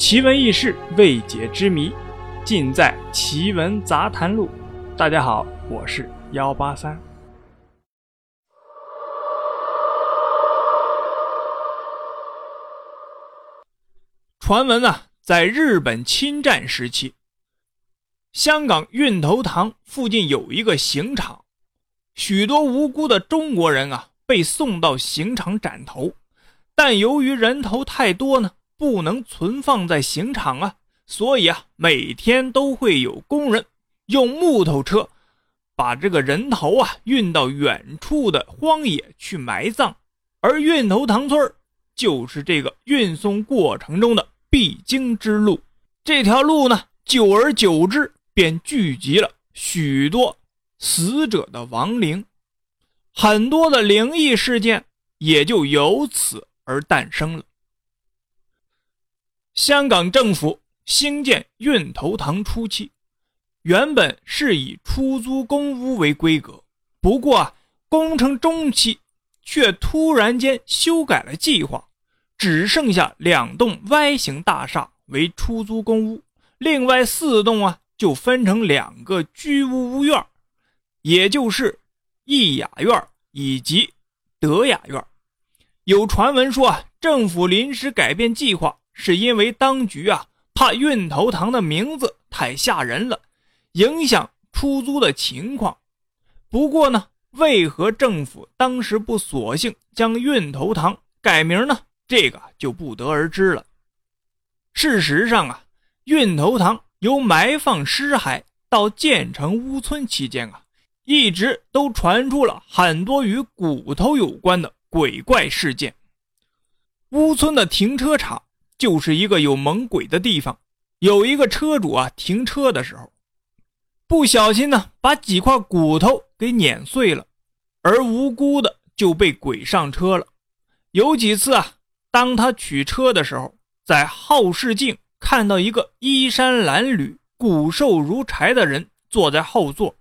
奇闻异事、未解之谜，尽在《奇闻杂谈录》。大家好，我是幺八三。传闻啊，在日本侵占时期，香港运头塘附近有一个刑场，许多无辜的中国人啊被送到刑场斩头，但由于人头太多呢。不能存放在刑场啊，所以啊，每天都会有工人用木头车把这个人头啊运到远处的荒野去埋葬，而运头塘村就是这个运送过程中的必经之路。这条路呢，久而久之便聚集了许多死者的亡灵，很多的灵异事件也就由此而诞生了。香港政府兴建运头塘初期，原本是以出租公屋为规格，不过啊，工程中期却突然间修改了计划，只剩下两栋 Y 型大厦为出租公屋，另外四栋啊就分成两个居屋屋院，也就是逸雅院以及德雅院。有传闻说啊，政府临时改变计划。是因为当局啊怕运头塘的名字太吓人了，影响出租的情况。不过呢，为何政府当时不索性将运头塘改名呢？这个就不得而知了。事实上啊，运头塘由埋放尸骸到建成屋村期间啊，一直都传出了很多与骨头有关的鬼怪事件。屋村的停车场。就是一个有猛鬼的地方，有一个车主啊，停车的时候，不小心呢，把几块骨头给碾碎了，而无辜的就被鬼上车了。有几次啊，当他取车的时候，在后视镜看到一个衣衫褴褛、骨瘦如柴的人坐在后座，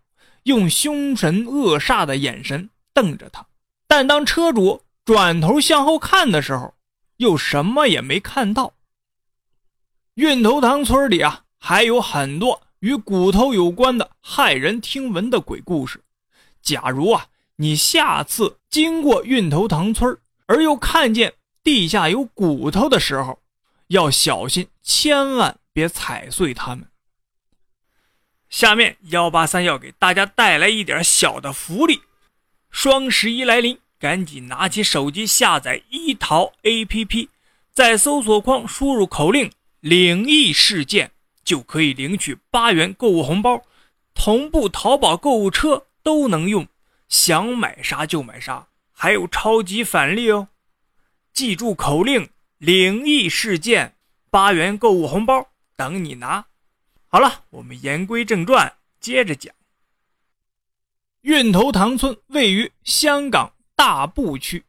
用凶神恶煞的眼神瞪着他。但当车主转头向后看的时候，又什么也没看到。运头塘村里啊，还有很多与骨头有关的骇人听闻的鬼故事。假如啊，你下次经过运头塘村而又看见地下有骨头的时候，要小心，千万别踩碎它们。下面幺八三要给大家带来一点小的福利，双十一来临。赶紧拿起手机下载一淘 APP，在搜索框输入口令“灵异事件”，就可以领取八元购物红包，同步淘宝购物车都能用，想买啥就买啥，还有超级返利哦！记住口令“灵异事件”，八元购物红包等你拿。好了，我们言归正传，接着讲。运头塘村位于香港。大部区，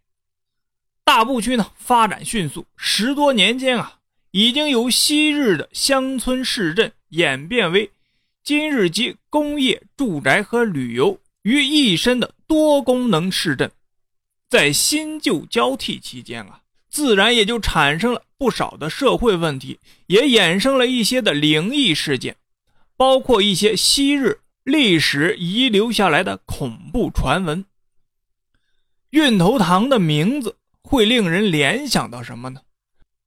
大部区呢发展迅速，十多年间啊，已经由昔日的乡村市镇演变为今日集工业、住宅和旅游于一身的多功能市镇。在新旧交替期间啊，自然也就产生了不少的社会问题，也衍生了一些的灵异事件，包括一些昔日历史遗留下来的恐怖传闻。运头堂的名字会令人联想到什么呢？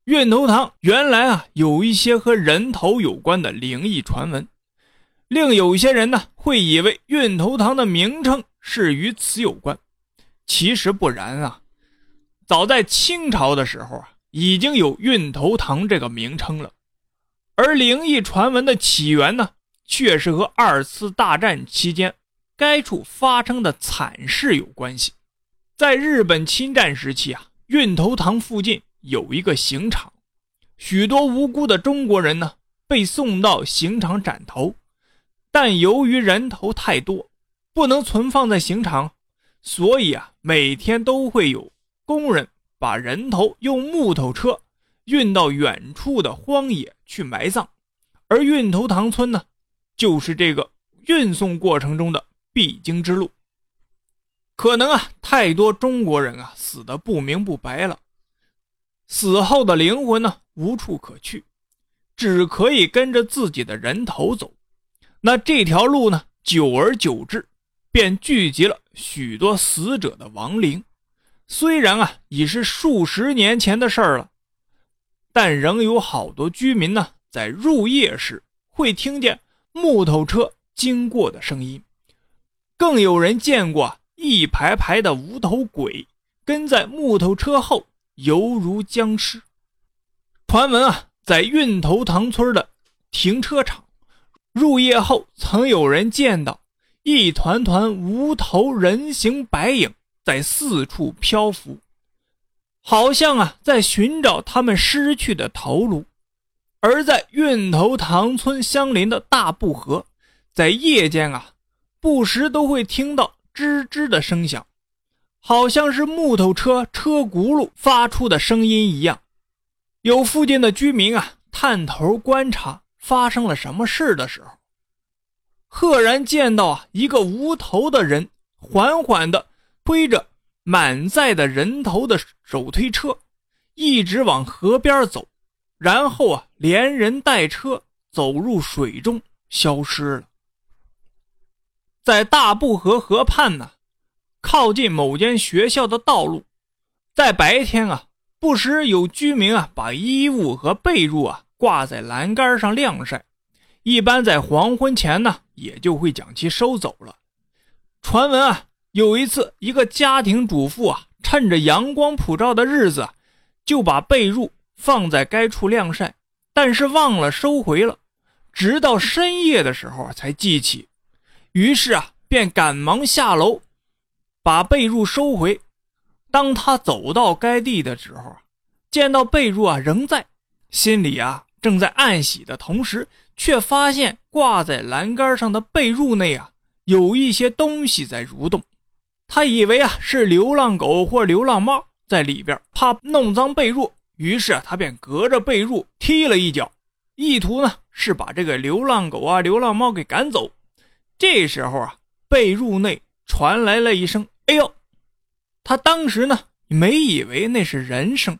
运头堂原来啊有一些和人头有关的灵异传闻，另有一些人呢会以为运头堂的名称是与此有关，其实不然啊。早在清朝的时候啊，已经有运头堂这个名称了，而灵异传闻的起源呢，却是和二次大战期间该处发生的惨事有关系。在日本侵占时期啊，运头塘附近有一个刑场，许多无辜的中国人呢被送到刑场斩头，但由于人头太多，不能存放在刑场，所以啊，每天都会有工人把人头用木头车运到远处的荒野去埋葬，而运头塘村呢，就是这个运送过程中的必经之路。可能啊，太多中国人啊死的不明不白了，死后的灵魂呢无处可去，只可以跟着自己的人头走。那这条路呢，久而久之，便聚集了许多死者的亡灵。虽然啊，已是数十年前的事儿了，但仍有好多居民呢，在入夜时会听见木头车经过的声音，更有人见过一排排的无头鬼跟在木头车后，犹如僵尸。传闻啊，在运头塘村的停车场，入夜后曾有人见到一团团无头人形白影在四处漂浮，好像啊在寻找他们失去的头颅。而在运头塘村相邻的大布河，在夜间啊，不时都会听到吱吱的声响，好像是木头车车轱辘发出的声音一样。有附近的居民啊，探头观察发生了什么事的时候，赫然见到啊一个无头的人缓缓地推着满载的人头的手推车，一直往河边走，然后啊连人带车走入水中消失了。在大布河河畔呢，靠近某间学校的道路，在白天啊。不时有居民啊，把衣物和被褥啊挂在栏杆上晾晒，一般在黄昏前呢，也就会将其收走了。传闻啊，有一次，一个家庭主妇啊，趁着阳光普照的日子，就把被褥放在该处晾晒，但是忘了收回了，直到深夜的时候才记起，于是啊，便赶忙下楼，把被褥收回。当他走到该地的时候啊，见到被褥啊仍在，心里啊正在暗喜的同时，却发现挂在栏杆上的被褥内啊有一些东西在蠕动。他以为啊是流浪狗或流浪猫在里边，怕弄脏被褥，于是啊他便隔着被褥踢了一脚，意图呢是把这个流浪狗啊、流浪猫给赶走。这时候啊，被褥内传来了一声“哎呦”。他当时呢没以为那是人声，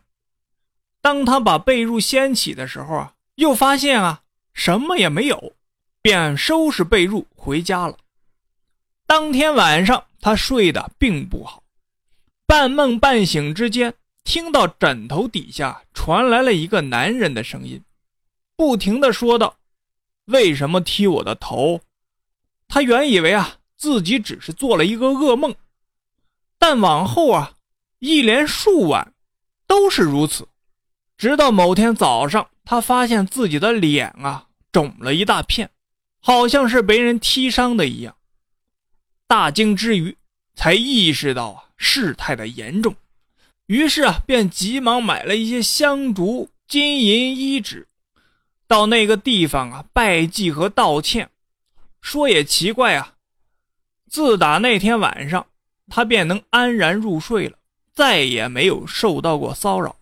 当他把被褥掀起的时候啊，又发现啊什么也没有，便收拾被褥回家了。当天晚上他睡得并不好，半梦半醒之间，听到枕头底下传来了一个男人的声音，不停的说道：“为什么踢我的头？”他原以为啊自己只是做了一个噩梦。但往后啊，一连数晚都是如此，直到某天早上，他发现自己的脸啊肿了一大片，好像是被人踢伤的一样。大惊之余，才意识到啊事态的严重，于是啊便急忙买了一些香烛、金银衣纸，到那个地方啊拜祭和道歉。说也奇怪啊，自打那天晚上。他便能安然入睡了，再也没有受到过骚扰。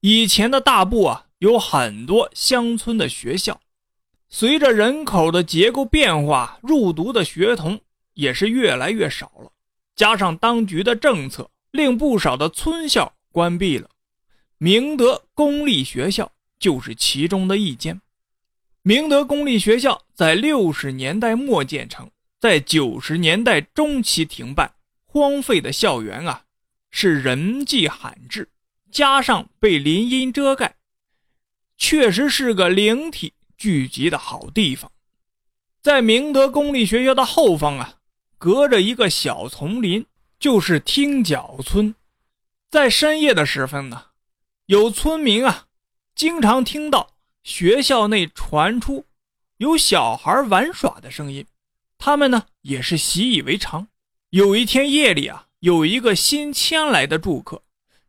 以前的大部啊，有很多乡村的学校，随着人口的结构变化，入读的学童也是越来越少了。加上当局的政策，令不少的村校关闭了。明德公立学校就是其中的一间。明德公立学校在六十年代末建成。在九十年代中期停办荒废的校园啊，是人迹罕至，加上被林荫遮盖，确实是个灵体聚集的好地方。在明德公立学校的后方啊，隔着一个小丛林，就是听角村。在深夜的时分呢，有村民啊，经常听到学校内传出有小孩玩耍的声音。他们呢也是习以为常。有一天夜里啊，有一个新迁来的住客，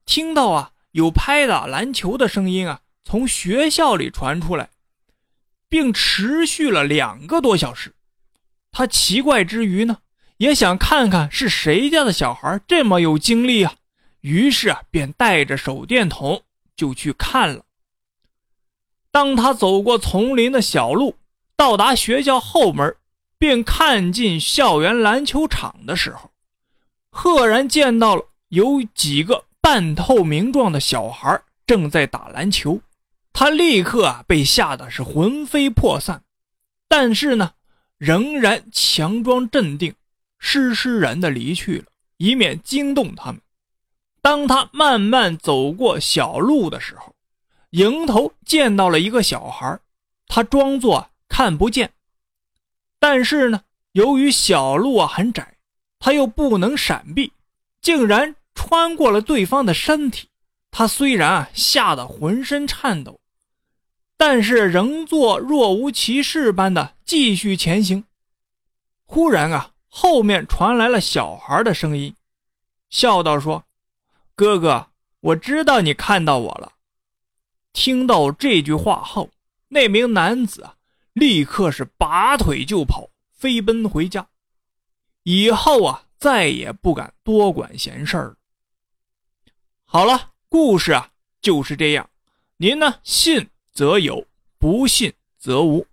听到啊有拍打篮球的声音啊从学校里传出来，并持续了两个多小时。他奇怪之余呢，也想看看是谁家的小孩这么有精力啊，于是啊便带着手电筒就去看了。当他走过丛林的小路，到达学校后门。并看进校园篮球场的时候，赫然见到了有几个半透明状的小孩正在打篮球，他立刻啊被吓得是魂飞魄散，但是呢，仍然强装镇定，施施然的离去了，以免惊动他们。当他慢慢走过小路的时候，迎头见到了一个小孩，他装作看不见，但是呢，由于小路啊很窄，他又不能闪避，竟然穿过了对方的身体。他虽然啊吓得浑身颤抖。但是仍做若无其事般的继续前行。忽然啊，后面传来了小孩的声音，笑道：“说，哥哥，我知道你看到我了。”听到这句话后，那名男子啊，立刻是拔腿就跑，飞奔回家。以后啊，再也不敢多管闲事了。好了，故事啊就是这样。您呢，信。则有，不信则无。